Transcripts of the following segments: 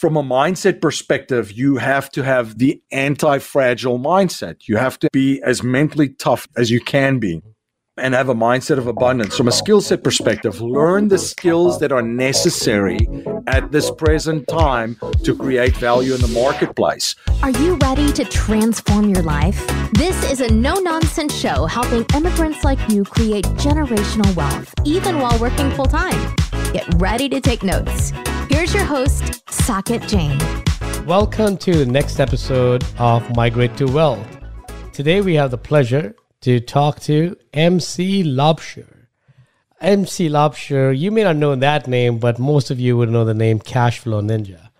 from a mindset perspective, you have to have the anti fragile mindset. You have to be as mentally tough as you can be and have a mindset of abundance. From a skill set perspective, learn the skills that are necessary at this present time to create value in the marketplace. Are you ready to transform your life? This is a no nonsense show helping immigrants like you create generational wealth, even while working full time. Get ready to take notes. Here's your host, Saket Jain. Welcome to the next episode of Migrate to Wealth. Today we have the pleasure to talk to MC Laubscher. MC Laubscher, you may not know that name, but most of you would know the name Cashflow Ninja.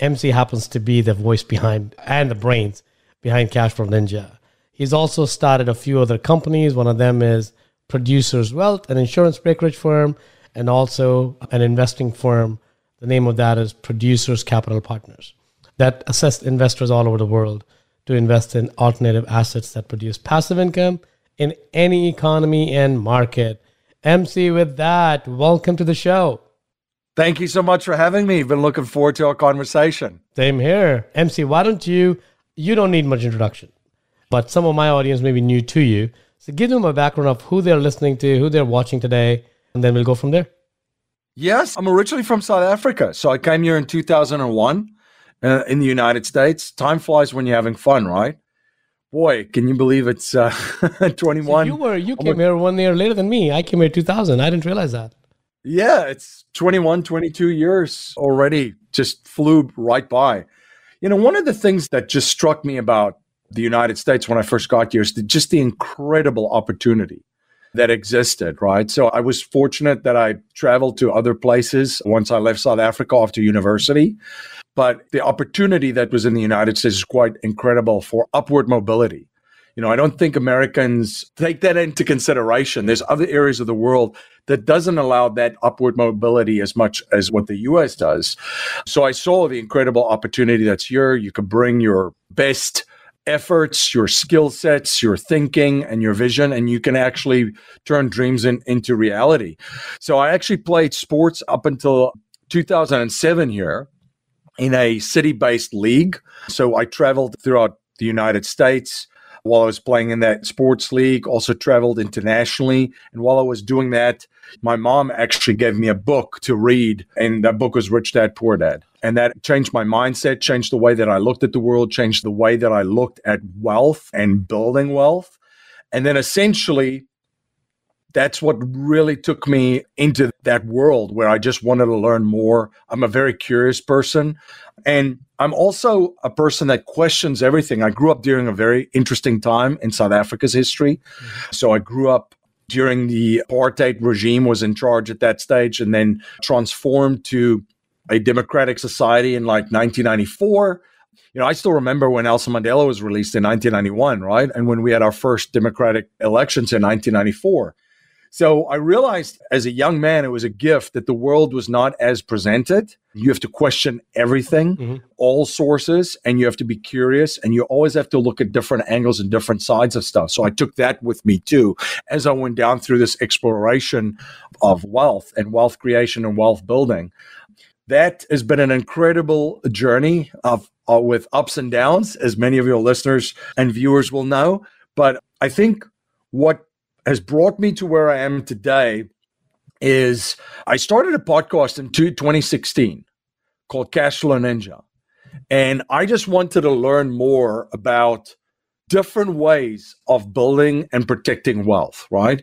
MC happens to be the voice behind and the brains behind Cashflow Ninja. He's also started a few other companies. One of them is Producers Wealth, an insurance brokerage firm, and also an investing firm the name of that is Producers Capital Partners that assist investors all over the world to invest in alternative assets that produce passive income in any economy and market. MC, with that, welcome to the show. Thank you so much for having me. Been looking forward to our conversation. Same here. MC, why don't you, you don't need much introduction, but some of my audience may be new to you. So give them a background of who they're listening to, who they're watching today, and then we'll go from there. Yes, I'm originally from South Africa. So I came here in 2001 uh, in the United States. Time flies when you're having fun, right? Boy, can you believe it's uh, 21? So you were you came here one year later than me. I came here 2000. I didn't realize that. Yeah, it's 21, 22 years already. Just flew right by. You know, one of the things that just struck me about the United States when I first got here is the, just the incredible opportunity that existed, right? So I was fortunate that I traveled to other places once I left South Africa after university. But the opportunity that was in the United States is quite incredible for upward mobility. You know, I don't think Americans take that into consideration. There's other areas of the world that doesn't allow that upward mobility as much as what the US does. So I saw the incredible opportunity that's here. You could bring your best efforts, your skill sets, your thinking, and your vision, and you can actually turn dreams in, into reality. So I actually played sports up until 2007 here in a city based league. So I traveled throughout the United States while I was playing in that sports league, also traveled internationally. And while I was doing that, my mom actually gave me a book to read, and that book was Rich Dad Poor Dad. And that changed my mindset, changed the way that I looked at the world, changed the way that I looked at wealth and building wealth. And then essentially, that's what really took me into that world where I just wanted to learn more. I'm a very curious person. And I'm also a person that questions everything. I grew up during a very interesting time in South Africa's history. Mm-hmm. So I grew up during the apartheid regime was in charge at that stage and then transformed to a democratic society in like 1994 you know, I still remember when Nelson Mandela was released in 1991, right? And when we had our first democratic elections in 1994. So I realized as a young man, it was a gift that the world was not as presented. You have to question everything, mm-hmm. all sources, and you have to be curious and you always have to look at different angles and different sides of stuff. So I took that with me too as I went down through this exploration of wealth and wealth creation and wealth building. That has been an incredible journey of uh, with ups and downs, as many of your listeners and viewers will know. But I think what has brought me to where I am today is I started a podcast in 2016 called Cashflow Ninja. And I just wanted to learn more about different ways of building and protecting wealth, right?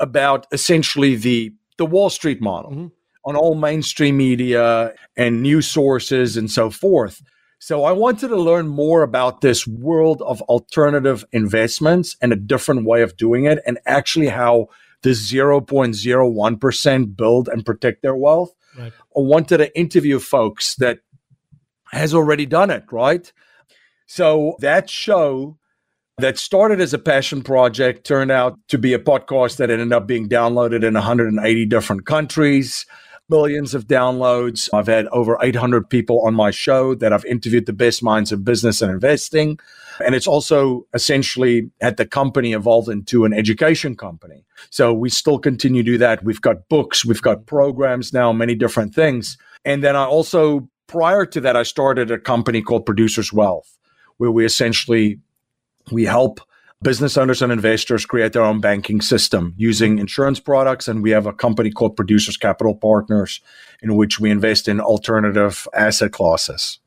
About essentially the the Wall Street model mm-hmm. On all mainstream media and news sources and so forth. So I wanted to learn more about this world of alternative investments and a different way of doing it and actually how the 0.01% build and protect their wealth. Right. I wanted to interview folks that has already done it, right? So that show that started as a passion project turned out to be a podcast that ended up being downloaded in 180 different countries millions of downloads. I've had over 800 people on my show that I've interviewed the best minds of business and investing. And it's also essentially had the company evolved into an education company. So we still continue to do that. We've got books, we've got programs now, many different things. And then I also prior to that, I started a company called Producers Wealth, where we essentially we help business owners and investors create their own banking system using insurance products. And we have a company called Producers Capital Partners, in which we invest in alternative asset classes.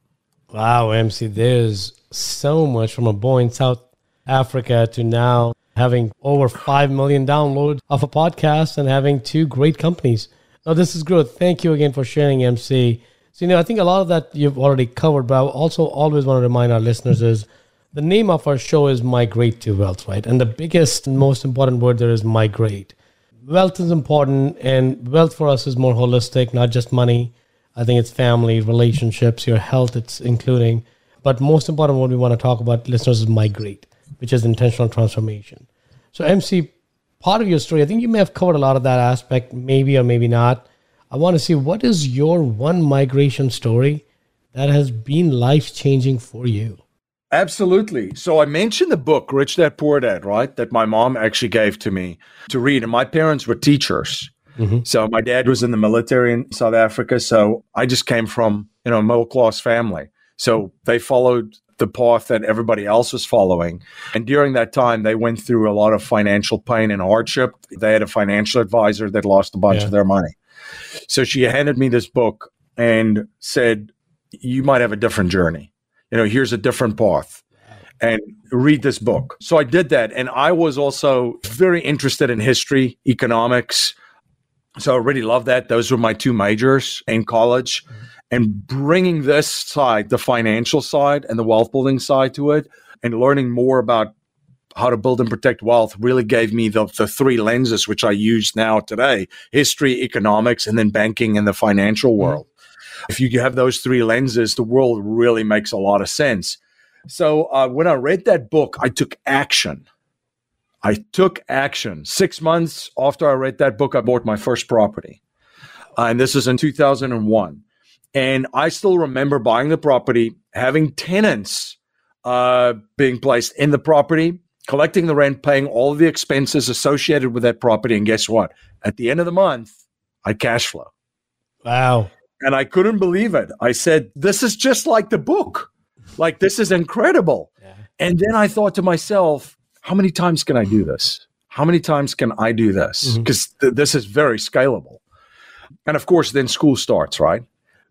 Wow, MC, there's so much from a boy in South Africa to now having over 5 million downloads of a podcast and having two great companies. Now, this is growth. Thank you again for sharing, MC. So, you know, I think a lot of that you've already covered, but I also always want to remind our listeners is the name of our show is Migrate to Wealth, right? And the biggest and most important word there is migrate. Wealth is important, and wealth for us is more holistic, not just money. I think it's family, relationships, your health, it's including. But most important, what we want to talk about, listeners, is migrate which is intentional transformation. So, MC, part of your story, I think you may have covered a lot of that aspect, maybe or maybe not. I want to see what is your one migration story that has been life changing for you? Absolutely. So I mentioned the book Rich Dad Poor Dad, right? That my mom actually gave to me to read. And my parents were teachers. Mm-hmm. So my dad was in the military in South Africa. So I just came from, you know, a middle class family. So they followed the path that everybody else was following. And during that time, they went through a lot of financial pain and hardship. They had a financial advisor that lost a bunch yeah. of their money. So she handed me this book and said, You might have a different journey. You know, here's a different path. And read this book. So I did that. And I was also very interested in history, economics. So I really loved that. Those were my two majors in college. Mm-hmm and bringing this side, the financial side and the wealth building side to it, and learning more about how to build and protect wealth really gave me the, the three lenses which I use now today history, economics, and then banking and the financial mm-hmm. world. If you have those three lenses, the world really makes a lot of sense. So uh, when I read that book, I took action. I took action. Six months after I read that book, I bought my first property. Uh, and this is in 2001. And I still remember buying the property, having tenants uh, being placed in the property, collecting the rent, paying all the expenses associated with that property. And guess what? At the end of the month, I cash flow. Wow. And I couldn't believe it. I said, This is just like the book. Like, this is incredible. Yeah. And then I thought to myself, How many times can I do this? How many times can I do this? Because mm-hmm. th- this is very scalable. And of course, then school starts, right?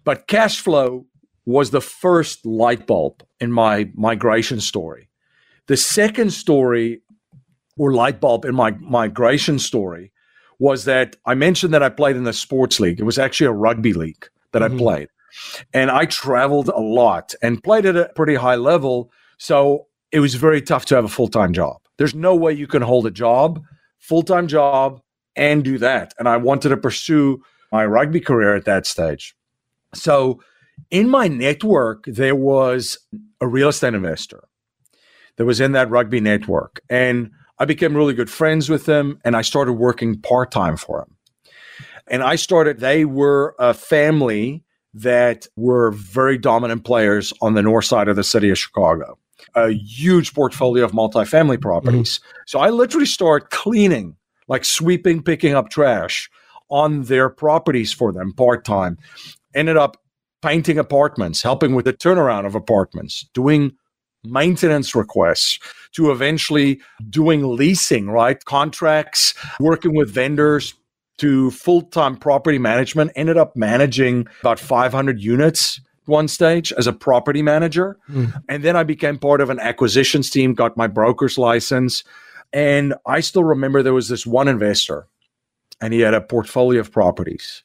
But cash flow was the first light bulb in my migration story. The second story or light bulb in my migration story was that I mentioned that I played in the sports league. It was actually a rugby league that mm-hmm. I played. And I traveled a lot and played at a pretty high level. So it was very tough to have a full time job. There's no way you can hold a job, full time job, and do that. And I wanted to pursue my rugby career at that stage. So in my network, there was a real estate investor that was in that rugby network. And I became really good friends with them and I started working part time for them. And I started, they were a family that were very dominant players on the north side of the city of Chicago, a huge portfolio of multifamily properties. Mm-hmm. So I literally started cleaning, like sweeping, picking up trash on their properties for them part time ended up painting apartments, helping with the turnaround of apartments, doing maintenance requests, to eventually doing leasing, right? Contracts, working with vendors to full time property management. Ended up managing about 500 units one stage as a property manager. Mm. And then I became part of an acquisitions team, got my broker's license. And I still remember there was this one investor and he had a portfolio of properties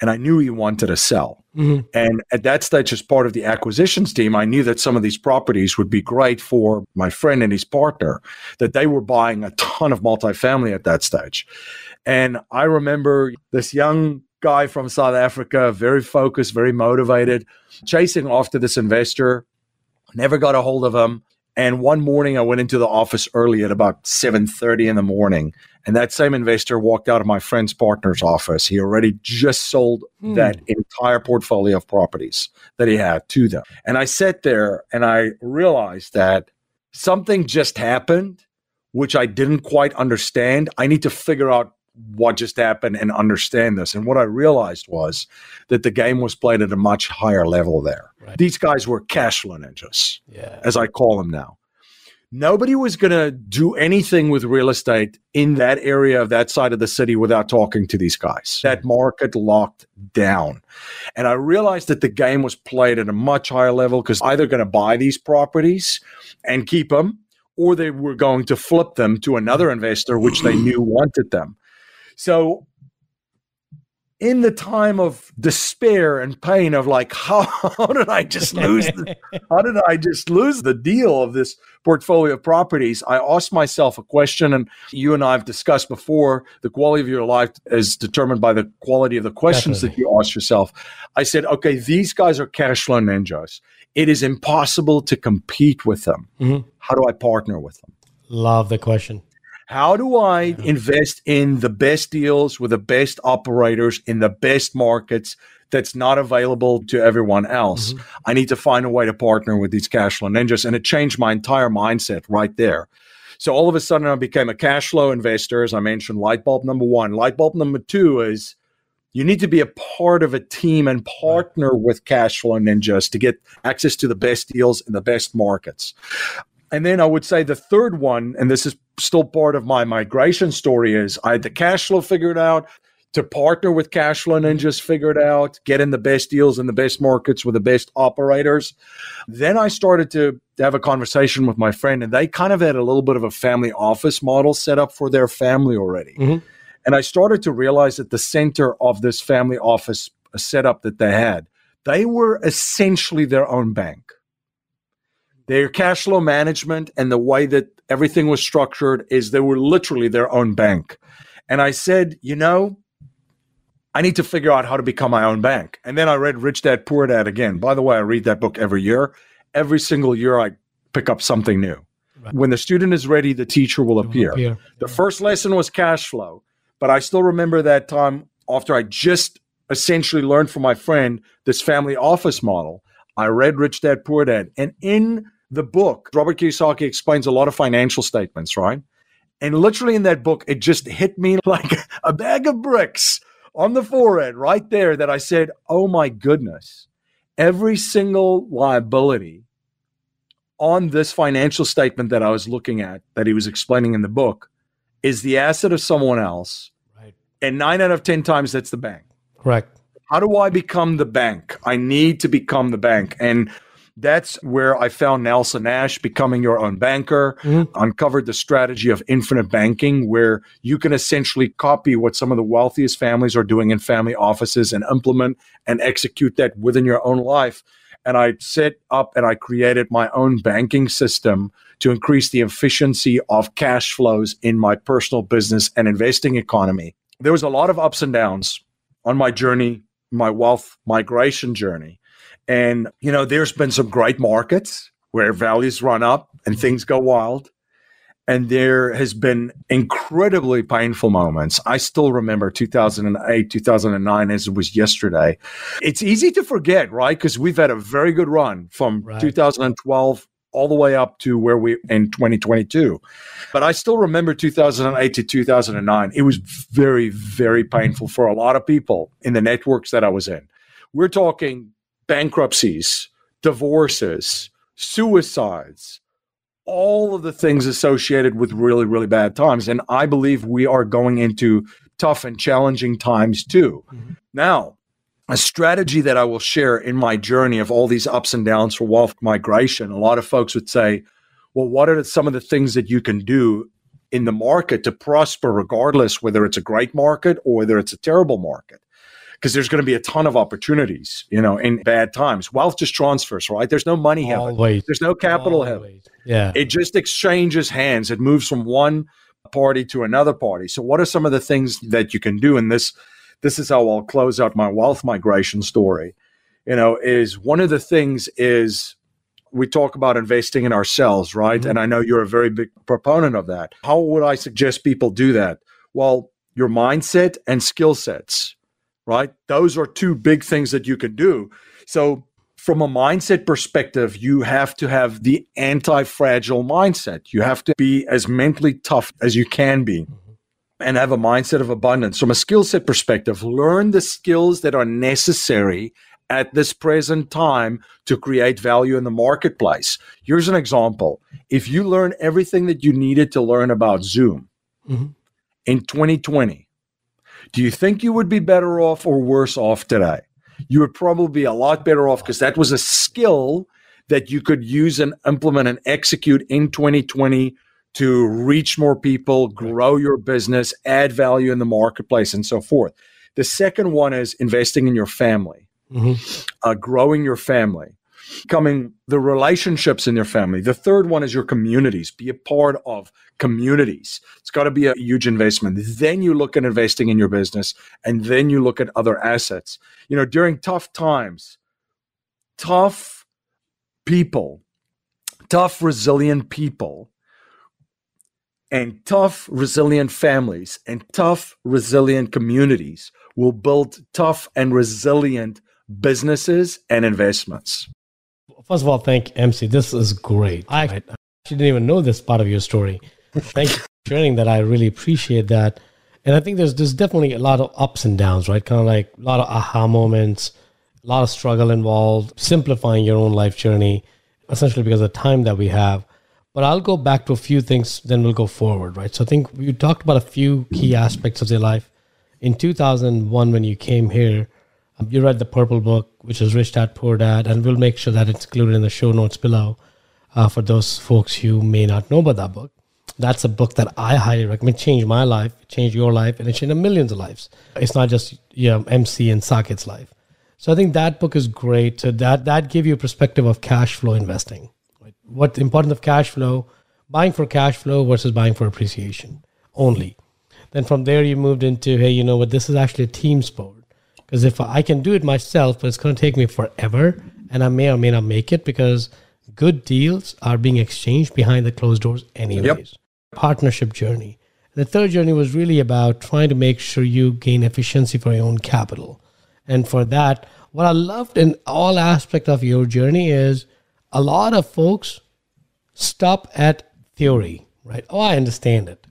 and I knew he wanted to sell. Mm-hmm. And at that stage, as part of the acquisitions team, I knew that some of these properties would be great for my friend and his partner, that they were buying a ton of multifamily at that stage. And I remember this young guy from South Africa, very focused, very motivated, chasing after this investor, never got a hold of him. And one morning I went into the office early at about 7:30 in the morning and that same investor walked out of my friend's partner's office. He already just sold hmm. that entire portfolio of properties that he had to them. And I sat there and I realized that something just happened, which I didn't quite understand. I need to figure out what just happened and understand this. And what I realized was that the game was played at a much higher level there. Right. These guys were cash ninjas, yeah. as I call them now. Nobody was going to do anything with real estate in that area of that side of the city without talking to these guys. Hmm. That market locked down. And I realized that the game was played at a much higher level because either going to buy these properties and keep them or they were going to flip them to another investor which they knew wanted them. So in the time of despair and pain of like how, how did i just lose the, how did i just lose the deal of this portfolio of properties? I asked myself a question and you and i have discussed before the quality of your life is determined by the quality of the questions Definitely. that you ask yourself. I said okay these guys are cash flow ninjas. It is impossible to compete with them. Mm-hmm. how do i partner with them? Love the question how do I invest in the best deals with the best operators in the best markets that's not available to everyone else? Mm-hmm. I need to find a way to partner with these cash flow ninjas. And it changed my entire mindset right there. So all of a sudden, I became a cash flow investor. As I mentioned, light bulb number one. Light bulb number two is you need to be a part of a team and partner with cash flow ninjas to get access to the best deals in the best markets. And then I would say the third one, and this is still part of my migration story, is I had the cash flow figured out, to partner with Cashflow Ninjas figured out, get in the best deals in the best markets with the best operators. Then I started to have a conversation with my friend, and they kind of had a little bit of a family office model set up for their family already. Mm-hmm. And I started to realize at the center of this family office setup that they had, they were essentially their own bank their cash flow management and the way that everything was structured is they were literally their own bank. And I said, you know, I need to figure out how to become my own bank. And then I read Rich Dad Poor Dad again. By the way, I read that book every year. Every single year, I pick up something new. Right. When the student is ready, the teacher will appear. appear. The first lesson was cash flow, but I still remember that time after I just essentially learned from my friend this family office model. I read Rich Dad Poor Dad, and in the book, Robert Kiyosaki explains a lot of financial statements, right? And literally in that book, it just hit me like a bag of bricks on the forehead right there that I said, oh my goodness, every single liability on this financial statement that I was looking at, that he was explaining in the book, is the asset of someone else. Right. And nine out of 10 times, that's the bank. Correct. How do I become the bank? I need to become the bank. And that's where I found Nelson Nash becoming your own banker, mm-hmm. uncovered the strategy of infinite banking, where you can essentially copy what some of the wealthiest families are doing in family offices and implement and execute that within your own life. And I set up and I created my own banking system to increase the efficiency of cash flows in my personal business and investing economy. There was a lot of ups and downs on my journey, my wealth migration journey. And, you know, there's been some great markets where values run up and things go wild. And there has been incredibly painful moments. I still remember 2008, 2009 as it was yesterday. It's easy to forget, right? Because we've had a very good run from right. 2012 all the way up to where we in 2022. But I still remember 2008 to 2009. It was very, very painful for a lot of people in the networks that I was in. We're talking bankruptcies, divorces, suicides, all of the things associated with really, really bad times. And I believe we are going into tough and challenging times too. Mm-hmm. Now, a strategy that I will share in my journey of all these ups and downs for wealth migration, a lot of folks would say, well, what are some of the things that you can do in the market to prosper, regardless whether it's a great market or whether it's a terrible market? Because there's going to be a ton of opportunities, you know, in bad times. Wealth just transfers, right? There's no money heaven. Always. There's no capital Always. heaven. Yeah. It just exchanges hands. It moves from one party to another party. So what are some of the things that you can do? And this this is how I'll close out my wealth migration story. You know, is one of the things is we talk about investing in ourselves, right? Mm-hmm. And I know you're a very big proponent of that. How would I suggest people do that? Well, your mindset and skill sets right? Those are two big things that you can do. So, from a mindset perspective, you have to have the anti fragile mindset. You have to be as mentally tough as you can be. and have a mindset of abundance. From a skill set perspective, learn the skills that are necessary at this present time to create value in the marketplace. Here's an example. If you learn everything that you needed to learn about Zoom mm-hmm. in 2020, do you think you would be better off or worse off today? You would probably be a lot better off because that was a skill that you could use and implement and execute in 2020 to reach more people, grow your business, add value in the marketplace, and so forth. The second one is investing in your family, mm-hmm. uh, growing your family, coming the relationships in your family. The third one is your communities. Be a part of communities. It's got to be a huge investment. Then you look at investing in your business, and then you look at other assets. You know, during tough times, tough people, tough, resilient people and tough, resilient families and tough, resilient communities will build tough and resilient businesses and investments. First of all, thank MC. This is great. I actually didn't even know this part of your story. Thank you for sharing that. I really appreciate that. And I think there's there's definitely a lot of ups and downs, right? Kind of like a lot of aha moments, a lot of struggle involved, simplifying your own life journey, essentially because of the time that we have. But I'll go back to a few things, then we'll go forward, right? So I think you talked about a few key aspects of your life. In 2001, when you came here, you read the Purple Book, which is Rich Dad Poor Dad, and we'll make sure that it's included in the show notes below uh, for those folks who may not know about that book. That's a book that I highly recommend. Changed my life, changed your life, and it changed millions of lives. It's not just you know, MC and Saket's life. So I think that book is great. So that that gave you a perspective of cash flow investing what the importance of cash flow, buying for cash flow versus buying for appreciation only. Then from there you moved into, hey, you know what, this is actually a team sport. Because if I can do it myself, but it's going to take me forever, and I may or may not make it because good deals are being exchanged behind the closed doors anyways. Yep. Partnership journey. The third journey was really about trying to make sure you gain efficiency for your own capital. And for that, what I loved in all aspect of your journey is a lot of folks stop at theory, right? Oh, I understand it.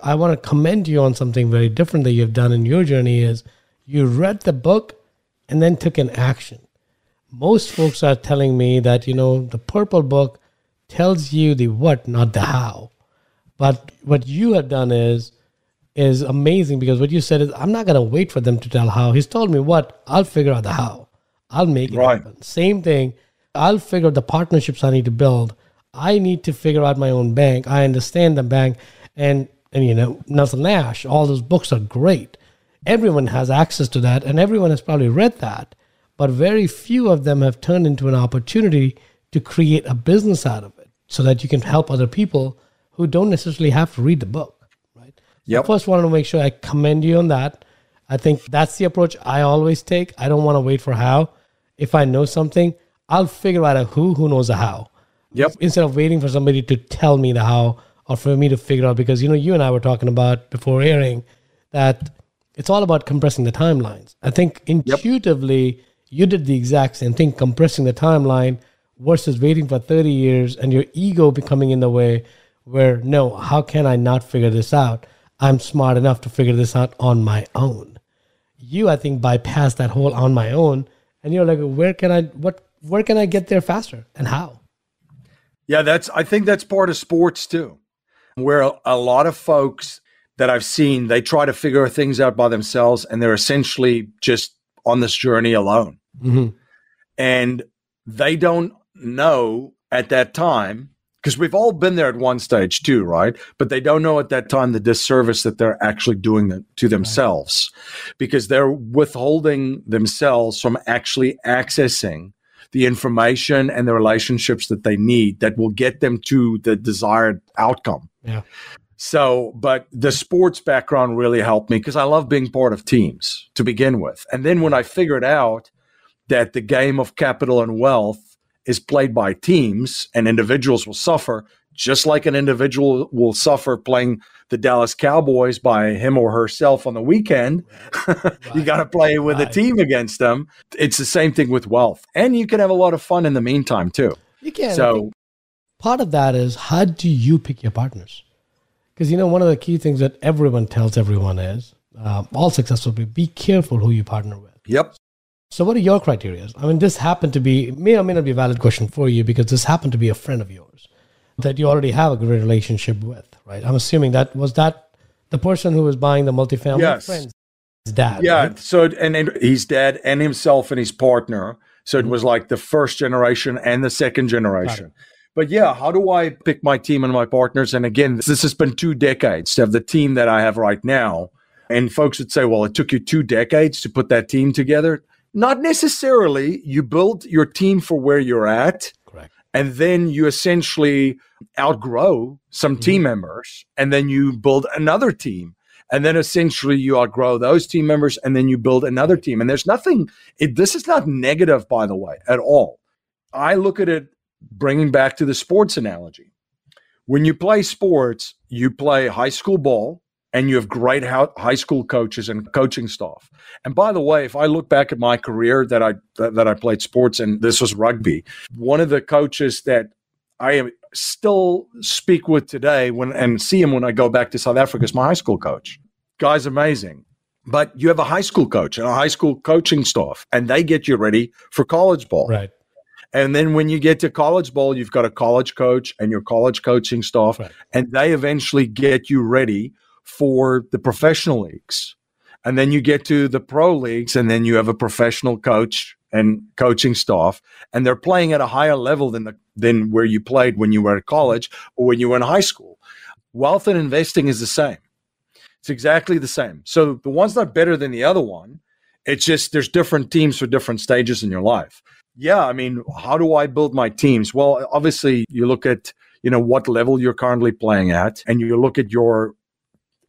I want to commend you on something very different that you've done in your journey is you read the book and then took an action. Most folks are telling me that, you know, the purple book tells you the what, not the how. But what you have done is is amazing because what you said is I'm not gonna wait for them to tell how. He's told me what, I'll figure out the how. I'll make it right. happen. Same thing I'll figure out the partnerships I need to build. I need to figure out my own bank. I understand the bank, and and you know Nelson Nash. All those books are great. Everyone has access to that, and everyone has probably read that. But very few of them have turned into an opportunity to create a business out of it, so that you can help other people who don't necessarily have to read the book. Right. Yeah. First, wanted to make sure I commend you on that. I think that's the approach I always take. I don't want to wait for how. If I know something, I'll figure out a who who knows a how. Yep. Instead of waiting for somebody to tell me the how or for me to figure out because you know you and I were talking about before airing that it's all about compressing the timelines. I think intuitively yep. you did the exact same thing, compressing the timeline versus waiting for 30 years and your ego becoming in the way where no, how can I not figure this out? I'm smart enough to figure this out on my own. You, I think, bypass that whole on my own, and you're like, where can I? What where can I get there faster and how? Yeah, that's I think that's part of sports too. Where a, a lot of folks that I've seen, they try to figure things out by themselves and they're essentially just on this journey alone. Mm-hmm. And they don't know at that time because we've all been there at one stage too, right? But they don't know at that time the disservice that they're actually doing to themselves because they're withholding themselves from actually accessing the information and the relationships that they need that will get them to the desired outcome. Yeah. So, but the sports background really helped me because I love being part of teams to begin with. And then when I figured out that the game of capital and wealth is played by teams and individuals will suffer, just like an individual will suffer playing the Dallas Cowboys by him or herself on the weekend. Right. you got to play with right. a team against them. It's the same thing with wealth. And you can have a lot of fun in the meantime, too. You can. So, part of that is how do you pick your partners? Because you know, one of the key things that everyone tells everyone is uh, all successful people be careful who you partner with. Yep. So, what are your criteria? I mean, this happened to be may or may not be a valid question for you because this happened to be a friend of yours that you already have a great relationship with, right? I'm assuming that was that the person who was buying the multifamily Yes. friend's dad. Yeah. right? So, and then he's dead, and himself and his partner. So Mm-hmm. it was like the first generation and the second generation. But yeah, how do I pick my team and my partners? And again, this has been two decades to have the team that I have right now. And folks would say, well, it took you two decades to put that team together. Not necessarily. You build your team for where you're at. Correct. and then you essentially outgrow some mm-hmm. team members and then you build another team and then essentially you outgrow those team members and then you build another team and there's nothing it, this is not negative by the way at all i look at it bringing back to the sports analogy when you play sports you play high school ball and you have great high school coaches and coaching staff and by the way if i look back at my career that i that, that i played sports and this was rugby one of the coaches that I am still speak with today when and see him when I go back to South Africa is my high school coach. Guy's amazing. But you have a high school coach and a high school coaching staff, and they get you ready for college ball. Right. And then when you get to college ball, you've got a college coach and your college coaching staff, Right. and they eventually get you ready for the professional leagues. And then you get to the pro leagues, and then you have a professional coach and coaching staff, and they're playing at a higher level than the than where you played when you were at college or when you were in high school. Wealth and investing is the same. It's exactly the same. So the one's not better than the other one. It's just there's different teams for different stages in your life. Yeah, I mean, how do I build my teams? Well, obviously you look at, you know, what level you're currently playing at and you look at your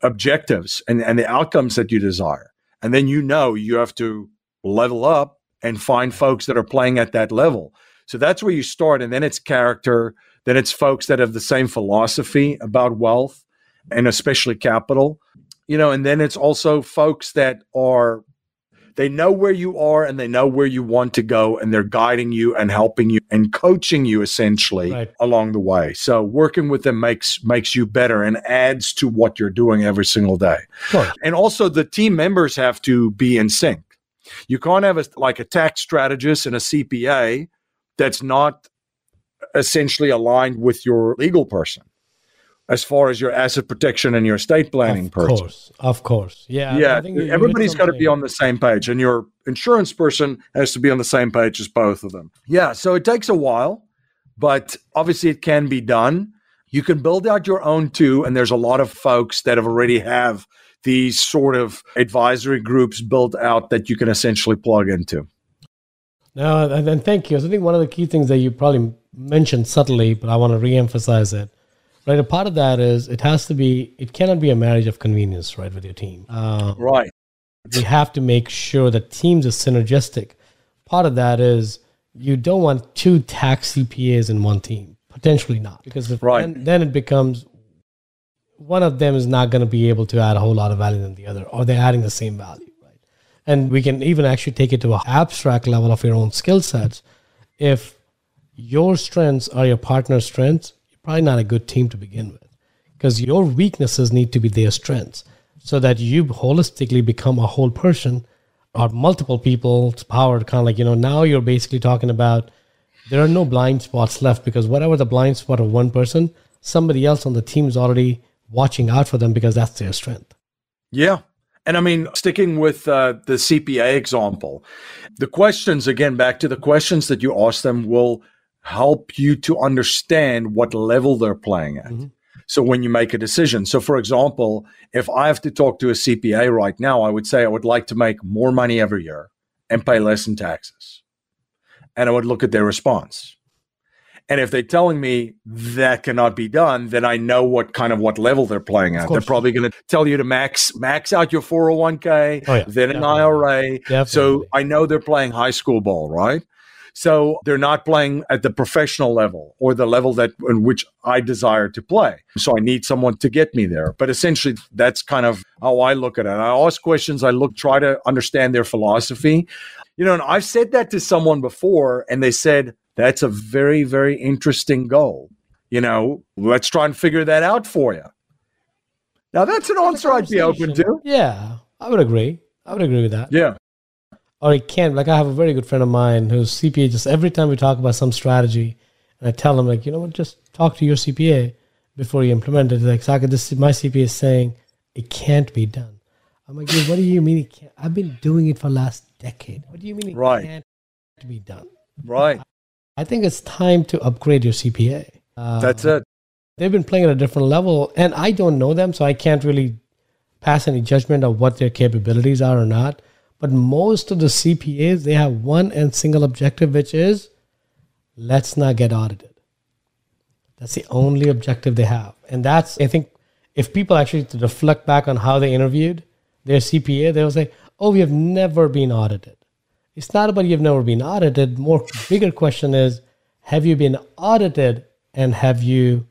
objectives and, and the outcomes that you desire. And then you know you have to level up and find folks that are playing at that level. So that's where you start. And then it's character. Then it's folks that have the same philosophy about wealth and especially capital. You know, and then it's also folks that are they know where you are and they know where you want to go and they're guiding you and helping you and coaching you essentially Right. along the way. So working with them makes makes you better and adds to what you're doing every single day. Sure. And also the team members have to be in sync. You can't have a like a tax strategist and a CPA that's not essentially aligned with your legal person as far as your asset protection and your estate planning Of person. course. Of course. Yeah. I Yeah, think you- you everybody's got to be on the same page, and your insurance person has to be on the same page as both of them. Yeah, so it takes a while, but obviously it can be done. You can build out your own too, and there's a lot of folks that have already have these sort of advisory groups built out that you can essentially plug into. No, and, and thank you. I think one of the key things that you probably mentioned subtly, but I want to re-emphasize it. Right, a part of that is it has to be. It cannot be a marriage of convenience, right, with your team. Uh, Right. we have to make sure that teams are synergistic. Part of that is you don't want two tax CPAs in one team. Potentially not, because if, Right. then, then it becomes one of them is not going to be able to add a whole lot of value than the other, or they're adding the same value, right? And we can even actually take it to an abstract level of your own skill sets. If your strengths are your partner's strengths, probably not a good team to begin with because your weaknesses need to be their strengths so that you holistically become a whole person or multiple people's power kind of like you know now you're basically talking about there are no blind spots left because whatever the blind spot of one person somebody else on the team is already watching out for them because that's their strength Yeah. And I mean, sticking with uh, the CPA example, the questions, again, back to the questions that you ask them will help you to understand what level they're playing at. Mhm. So when you make a decision, so for example, if I have to talk to a CPA right now, I would say I would like to make more money every year and pay less in taxes. And I would look at their response. And if they're telling me that cannot be done, then I know what kind of what level they're playing at. They're probably going to tell you to max max out your 401k, Oh, yeah, then an definitely. IRA. So I know they're playing high school ball, right? So they're not playing at the professional level or the level that in which I desire to play. So I need someone to get me there. But essentially that's kind of how I look at it. I ask questions, I look try to understand their philosophy. You know, and I've said that to someone before and they said that's a very very interesting goal. You know, let's try and figure that out for you. Now that's an answer I'd be open to. Yeah, I would agree. I would agree with that. Yeah. Or it can't. Like I have a very good friend of mine who's CPA. Just every time we talk about some strategy, and I tell him like, you know what, just talk to your CPA before you implement it. Like, Saka, this my CPA is saying it can't be done. I'm like, what do you mean it can't? I've been doing it for last decade. What do you mean it Right. can't be done? Right. I think it's time to upgrade your CPA. Uh, That's it. they've been playing at a different level and i don't know them so i can't really pass any judgment of what their capabilities are or not but most of the cpas they have one and single objective which is let's not get audited. That's the only objective they have. And that's i think if people actually reflect back on how they interviewed their cpa they'll say oh we have never been audited. It's not about you've never been audited. More bigger question is have you been audited? And have you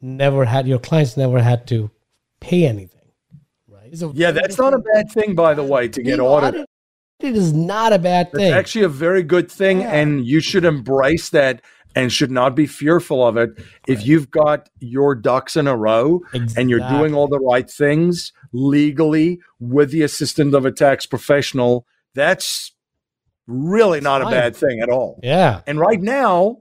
never had your clients never had to pay anything right? Yeah, that's not a bad thing, by the way, to get audited. It is not a bad thing. It's actually a very good thing, Yeah. and you should embrace that and should not be fearful of it. If you've got your ducks in a row and you're doing all the right things legally with the assistance of a tax professional, that's really not a bad thing at all. yeah And right now,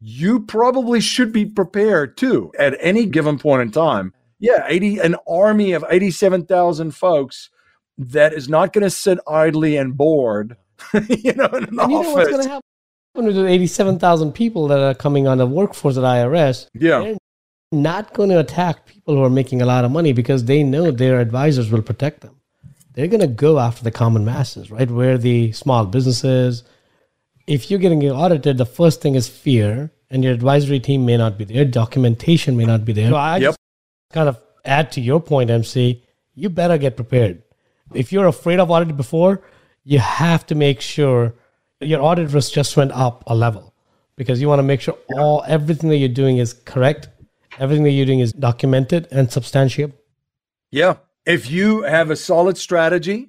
you probably should be prepared too at any given point in time. Yeah, 80 an army of 87,000 folks that is not going to sit idly and bored, you know, in an and you know what's going office. to happen with the 87,000 people that are coming on the workforce at IRS yeah. they're not going to attack people who are making a lot of money because they know their advisors will protect them. They're going to go after the common masses, right? Where the small businesses. If you're getting audited, the first thing is fear, and your advisory team may not be there, documentation may not be there. So I Yep. kind of add to your point, MC. You better get prepared. If you're afraid of audit before, you have to make sure your audit risk just went up a level because you want to make sure all everything that you're doing is correct, everything that you're doing is documented and substantiable. Yeah. If you have a solid strategy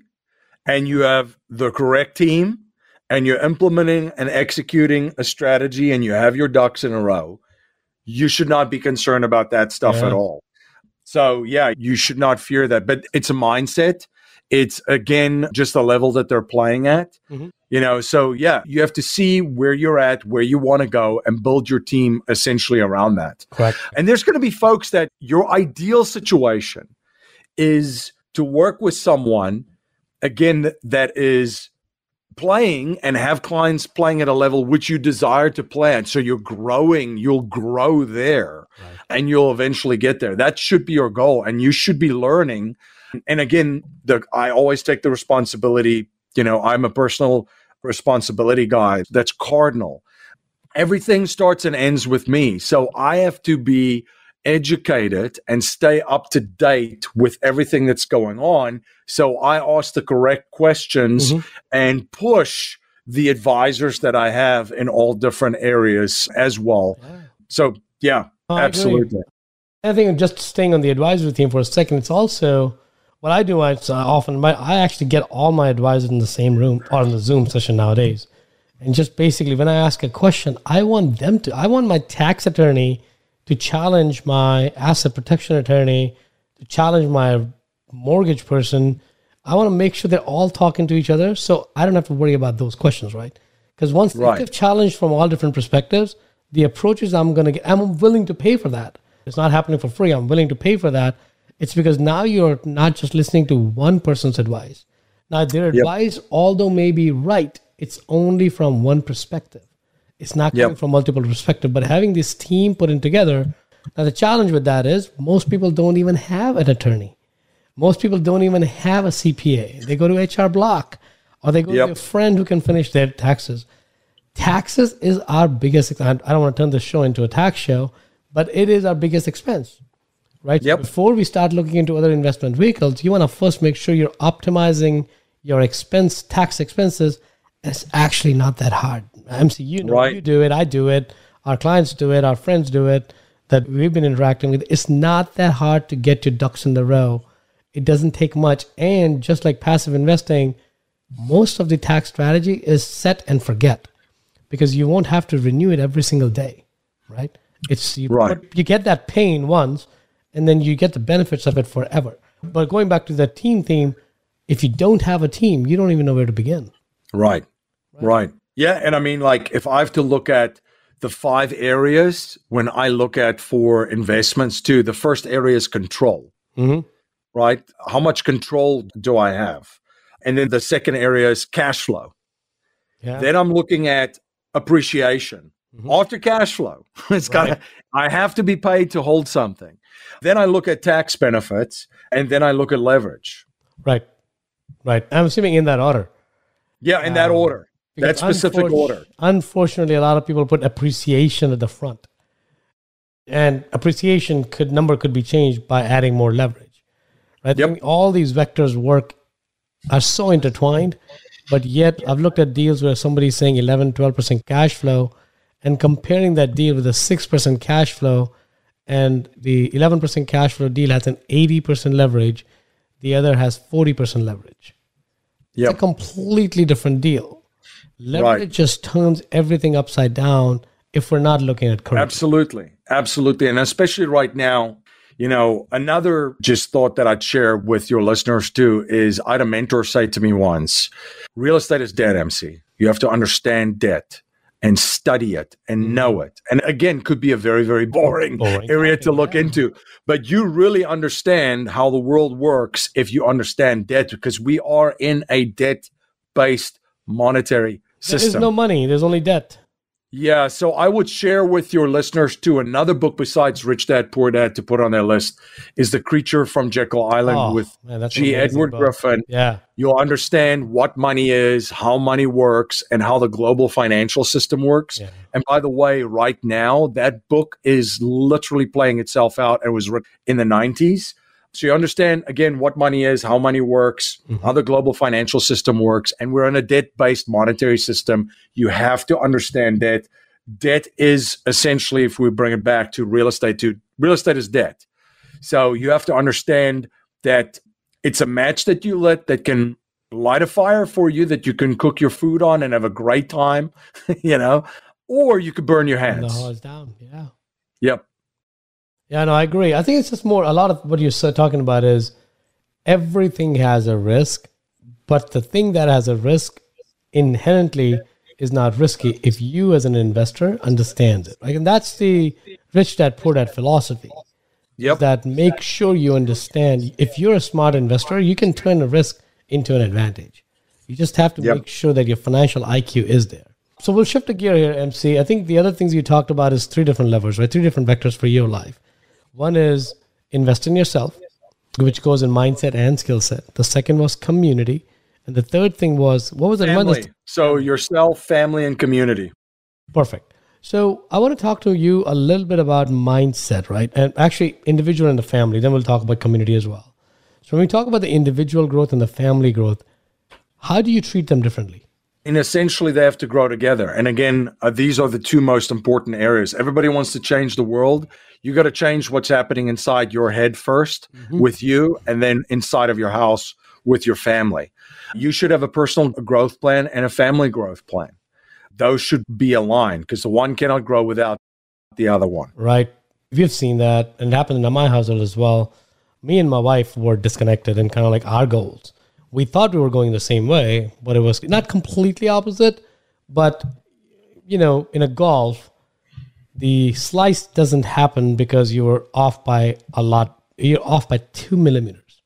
and you have the correct team and you're implementing and executing a strategy and you have your ducks in a row, you should not be concerned about that stuff Yeah. at all. So, yeah, you should not fear that. But it's a mindset. It's again just the level that they're playing at. Mhm. You know, so yeah, you have to see where you're at, where you want to go, and build your team essentially around that. Correct. And there's going to be folks that your ideal situation is to work with someone, again, that is playing and have clients playing at a level which you desire to play at. So you're growing, you'll grow there and you'll eventually get there. That should be your goal. And you should be learning. And again, the, I always take the responsibility. You know, I'm a personal responsibility guy. That's cardinal everything starts and ends with me. So I have to be educated and stay up to date with everything that's going on. So I ask the correct questions Mhm. and push the advisors that I have in all different areas as well. So yeah, I agree. absolutely. I think just staying on the advisory team for a second, it's also what I do. I uh, often my, I actually get all my advisors in the same room or in the Zoom session nowadays, and just basically when I ask a question, I want them to. I want my tax attorney to challenge my asset protection attorney, to challenge my mortgage person. I want to make sure they're all talking to each other, so I don't have to worry about those questions, right? Because once Right. they've challenged from all different perspectives, the approaches I'm going to get, I'm willing to pay for that. It's not happening for free. I'm willing to pay for that. It's because now you're not just listening to one person's advice. Now, their advice, although may be right, it's only from one perspective. It's not coming Yep. from multiple perspectives. But having this team put in together, now the challenge with that is most people don't even have an attorney. Most people don't even have a CPA. They go to HR Block or they go Yep. to a friend who can finish their taxes. Taxes is our biggest. I I don't want to turn the show into a tax show, but it is our biggest expense, right? So Yep. before we start looking into other investment vehicles, you want to first make sure you're optimizing your expense tax expenses. It's actually not that hard. MC, you know, Right. you do it, I do it, our clients do it, our friends do it, that we've been interacting with. It's not that hard to get your ducks in the row. It doesn't take much. And just like passive investing, most of the tax strategy is set and forget because you won't have to renew it every single day, right? It's you, Right. put- you get that pain once, and then you get the benefits of it forever. But going back to the team theme, if you don't have a team, you don't even know where to begin. Right. Right. right. Yeah. And I mean, like, if I have to look at the five areas when I look at for investments too, the first area is control. Mm-hmm. Right. How much control do I have? And then the second area is cash flow. Yeah. Then I'm looking at appreciation. Mm-hmm. After cash flow, it's right. got I have to be paid to hold something. Then I look at tax benefits and then I look at leverage. Right. Right. I'm assuming in that order. Yeah, in um, that order. That specific order. Unfortunately, a lot of people put appreciation at the front. And appreciation could number could be changed by adding more leverage. Right? Yep. All these vectors work are so intertwined, but yet I've looked at deals where somebody's saying 11, 12% cash flow and comparing that deal with a 6% cash flow and the 11% cash flow deal has an 80% leverage, the other has 40% leverage. Yep. It's a completely different deal. Leverage right. just turns everything upside down if we're not looking at correctly. Absolutely. Absolutely. And especially right now, you know, another just thought that I'd share with your listeners too is I had a mentor say to me once, real estate is debt, MC. You have to understand debt and study it and mm-hmm. know it. And again, could be a very, very boring, boring area to look yeah. into. But you really understand how the world works if you understand debt because we are in a debt based monetary system. There's no money, there's only debt. Yeah, so I would share with your listeners too another book besides Rich Dad Poor Dad to put on their list is The Creature from Jekyll Island oh, with man, G. Edward book. Griffin. Yeah. You'll understand what money is, how money works, and how the global financial system works. Yeah. And by the way, right now, that book is literally playing itself out. It was written in the 90s. So you understand again what money is, how money works, mm-hmm. how the global financial system works, and we're in a debt-based monetary system. You have to understand debt. Debt is essentially, if we bring it back to real estate, to real estate is debt. So you have to understand that it's a match that you lit that can light a fire for you that you can cook your food on and have a great time, you know, or you could burn your hands. The hose down, yeah. Yep. Yeah, no, I agree. I think it's just more a lot of what you're talking about is everything has a risk, but the thing that has a risk inherently is not risky if you as an investor understands it. Right? And that's the rich dad poor dad philosophy. Yep. That make sure you understand if you're a smart investor, you can turn a risk into an advantage. You just have to yep. make sure that your financial IQ is there. So we'll shift the gear here, MC. I think the other things you talked about is three different levers, right? Three different vectors for your life. One is invest in yourself, which goes in mindset and skill set. The second was community. And the third thing was what was it? Family. So yourself, family, and community. Perfect. So I want to talk to you a little bit about mindset, right? And actually, individual and the family. Then we'll talk about community as well. So when we talk about the individual growth and the family growth, how do you treat them differently? And essentially they have to grow together. And again, uh, these are the two most important areas. Everybody wants to change the world. You got to change what's happening inside your head 1st mm-hmm. with you, and then inside of your house with your family. You should have a personal growth plan and a family growth plan. Those should be aligned because the one cannot grow without the other one. Right. We've seen that, and it happened in my household as well. Me and my wife were disconnected in kind of like our goals we thought we were going the same way, but it was not completely opposite. But you know, in a golf, the slice doesn't happen because you're off by a lot. You're off by two millimeters.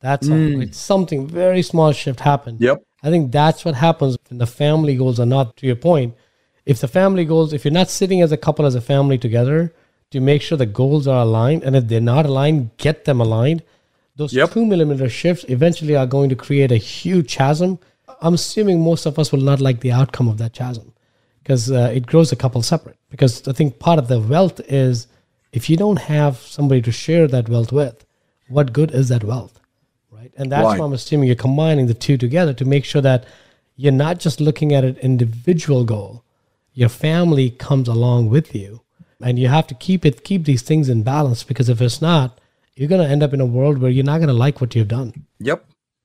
That's mm. It's something very small shift happened. Yep. I think that's what happens when the family goals are not to your point. If the family goals, if you're not sitting as a couple as a family together to make sure the goals are aligned, and if they're not aligned, get them aligned those yep. two millimeter shifts eventually are going to create a huge chasm. I'm assuming most of us will not like the outcome of that chasm because uh, it grows a couple separate. Because I think part of the wealth is if you don't have somebody to share that wealth with, what good is that wealth? Right. And that's why I'm assuming you're combining the two together to make sure that you're not just looking at an individual goal, your family comes along with you. And you have to keep it, keep these things in balance because if it's not, you're going to end up in a world where you're not going to like what you've done. Yep.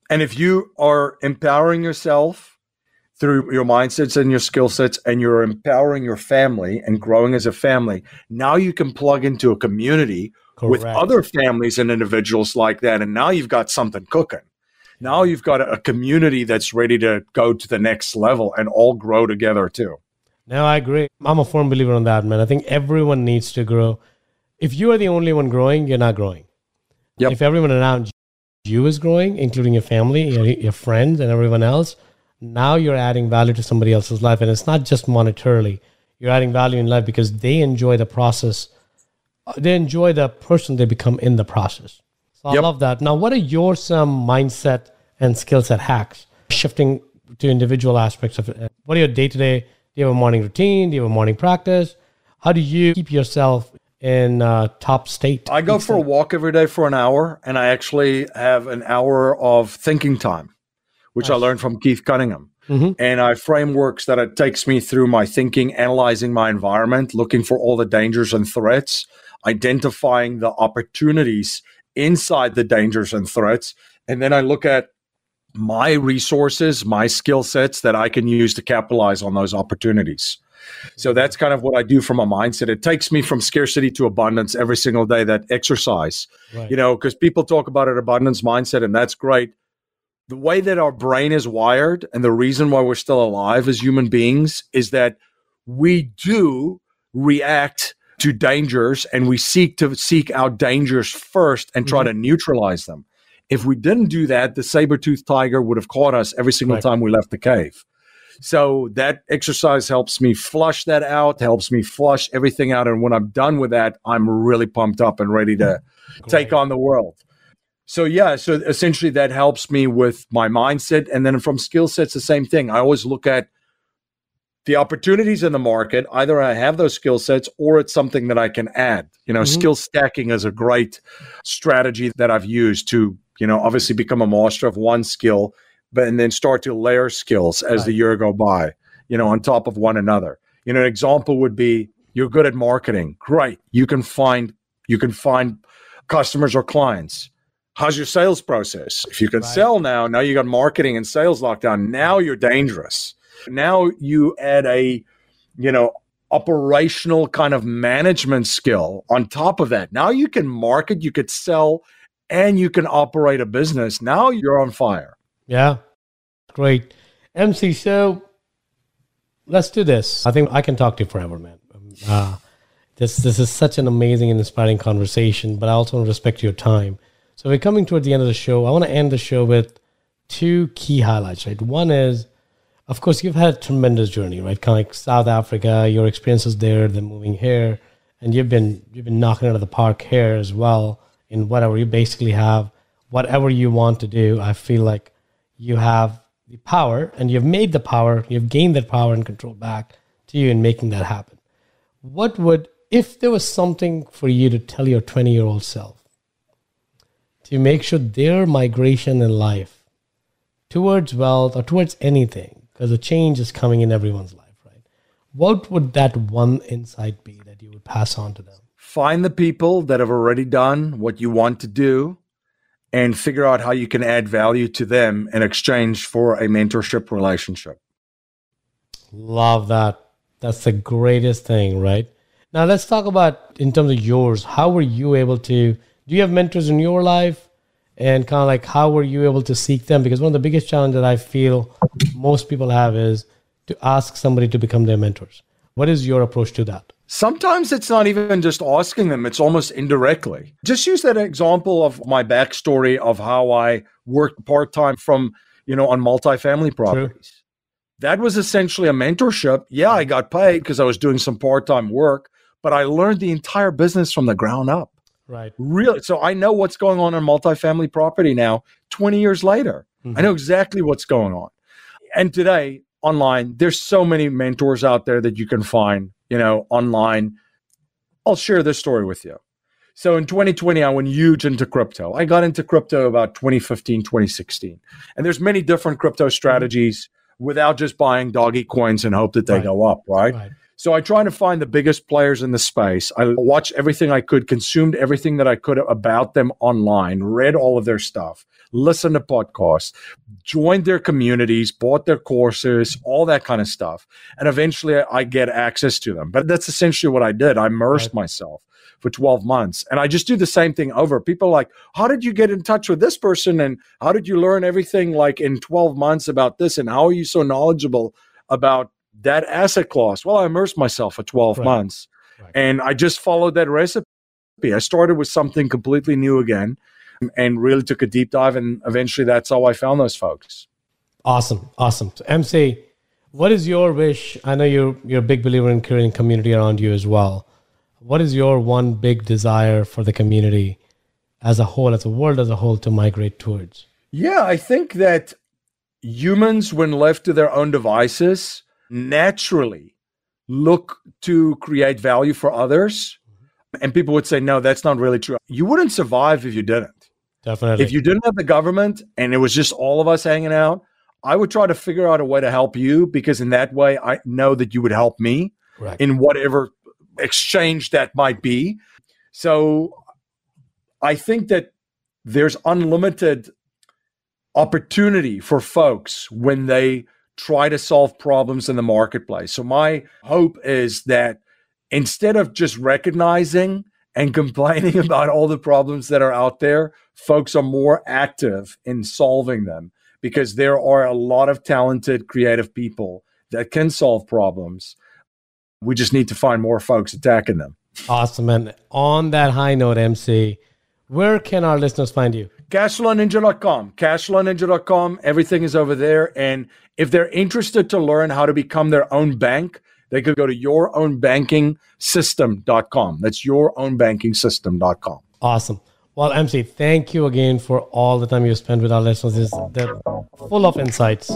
And if you are empowering yourself through your mindsets and your skill sets, and you're empowering your family and growing as a family, now you can plug into a community with other families and individuals like that. And now you've got something cooking. Now you've got a, a community that's ready to go to the next level and all grow together too. No, I agree. I'm a firm believer on that, man. I think everyone needs to grow. If you are the only one growing, you're not growing. Yep. If everyone around you is growing, including your family, your, your friends, and everyone else, now you're adding value to somebody else's life. And it's not just monetarily, you're adding value in life because they enjoy the process. Uh, They enjoy the person they become in the process. So I Yep. love that. Now, what are your some mindset and skill set hacks? Shifting to individual aspects of it. What are your day to day? Do you have a morning routine? Do you have a morning practice? How do you keep yourself in uh, top state? I go for a walk every day for an hour, and I actually have an hour of thinking time, which I learned from Keith Cunningham. Mhm. And I frameworks that it takes me through my thinking, analyzing my environment, looking for all the dangers and threats, identifying the opportunities inside the dangers and threats. And then I look at my resources, my skill sets that I can use to capitalize on those opportunities. So that's kind of what I do from a mindset. It takes me from scarcity to abundance every single day, that exercise, Right. you know, because people talk about an abundance mindset, and that's great. The way that our brain is wired and the reason why we're still alive as human beings is that we do react to dangers and we seek to seek out dangers first and try mm-hmm. to neutralize them. If we didn't do that, the saber-toothed tiger would have caught us every single Right. time we left the cave. So that exercise helps me flush that out, helps me flush everything out. And when I'm done with that, I'm really pumped up and ready to take on the world. So yeah, so essentially that helps me with my mindset. And then from skill sets, the same thing. I always look at the opportunities in the market. Either I have those skill sets or it's something that I can add. You know, Mhm. skill stacking is a great strategy that I've used to, you know, obviously become a master of one skill, but and then start to layer skills as the year go by, you know, on top of one another. You know, an example would be you're good at marketing. Great. You can find you can find customers or clients. How's your sales process? If you can Right. sell now, now you got marketing and sales lockdown. Now you're dangerous. Now you add a, you know, operational kind of management skill on top of that. Now you can market, you could sell, and you can operate a business. Now you're on fire. Yeah, great. MC, so let's do this. I think I can talk to you forever, man. Um, Uh, this this is such an amazing and inspiring conversation, but I also want to respect your time. So we're coming toward the end of the show. I want to end the show with two key highlights. Right, one is, of course, you've had a tremendous journey, right? Kind of like South Africa, your experiences there, then moving here, and you've been you've been knocking out of the park here as well. In whatever you basically have, whatever you want to do, I feel like you have the power and you've made the power, you've gained that power and control back to you in making that happen. What would, if there was something for you to tell your 20 year old self to make sure their migration in life towards wealth or towards anything, because the change is coming in everyone's life, right? What would that one insight be that you would pass on to them? Find the people that have already done what you want to do and figure out how you can add value to them in exchange for a mentorship relationship. Love that. That's the greatest thing, right? Now let's talk about in terms of yours. How were you able to? Do you have mentors in your life, and kind of like how were you able to seek them? Because one of the biggest challenges that I feel most people have is to ask somebody to become their mentors. What is your approach to that? Sometimes it's not even just asking them, it's almost indirectly. Just use that example of my backstory of how I worked part time from, you know, on multifamily properties. That was essentially a mentorship. Yeah, I got paid because I was doing some part time work, but I learned the entire business from the ground up. Right. Really. So I know what's going on in multifamily property now, 20 years later. I know mm-hmm. exactly what's going on. And today, online, there's so many mentors out there that you can find, you know, online. I'll share this story with you. So in 2020, I went huge into crypto. I got into crypto about 2015, 2016. And there's many different crypto strategies without just buying doggy coins and hope that they Right. go up, right? Right. So I tried to find the biggest players in the space. I watched everything I could, consumed everything that I could about them online, read all of their stuff, listened to podcasts, joined their communities, bought their courses, all that kind of stuff. And eventually I get access to them. But that's essentially what I did. I immersed right. myself for 12 months. And I just do the same thing over. People like, how did you get in touch with this person? And how did you learn everything like in 12 months about this? And how are you so knowledgeable about that asset class. Well, I immersed myself for 12 right. months right. and I just followed that recipe. I started with something completely new again and really took a deep dive. And eventually that's how I found those folks. Awesome. Awesome. So, MC, what is your wish? I know you're, you're a big believer in creating community around you as well. What is your one big desire for the community as a whole, as a world as a whole, to migrate towards? Yeah, I think that humans, when left to their own devices, naturally look to create value for others. Mm-hmm. And people would say, no, that's not really true. You wouldn't survive if you didn't. Definitely. If you didn't have the government and it was just all of us hanging out, I would try to figure out a way to help you because in that way, I know that you would help me right. in whatever exchange that might be. So I think that there's unlimited opportunity for folks when they try to solve problems in the marketplace. So my hope is that instead of just recognizing and complaining about all the problems that are out there, folks are more active in solving them because there are a lot of talented, creative people that can solve problems. We just need to find more folks attacking them. Awesome. And on that high note, MC, where can our listeners find you? Cashflowninja.com. Cashflowninja.com. Everything is over there. And if they're interested to learn how to become their own bank, they could go to yourownbankingsystem.com. That's yourownbankingsystem.com. Awesome. Well, MC, thank you again for all the time you spent with our listeners. They're full of insights.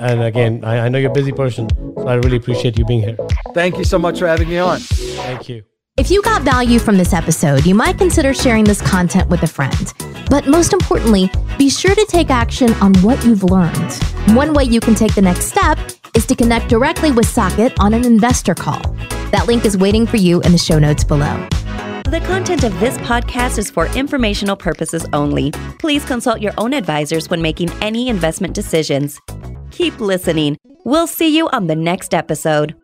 And again, I, I know you're a busy person, so I really appreciate you being here. Thank you so much for having me on. Thank you. If you got value from this episode, you might consider sharing this content with a friend. But most importantly, be sure to take action on what you've learned. One way you can take the next step is to connect directly with Saket on an investor call. That link is waiting for you in the show notes below. The content of this podcast is for informational purposes only. Please consult your own advisors when making any investment decisions. Keep listening. We'll see you on the next episode.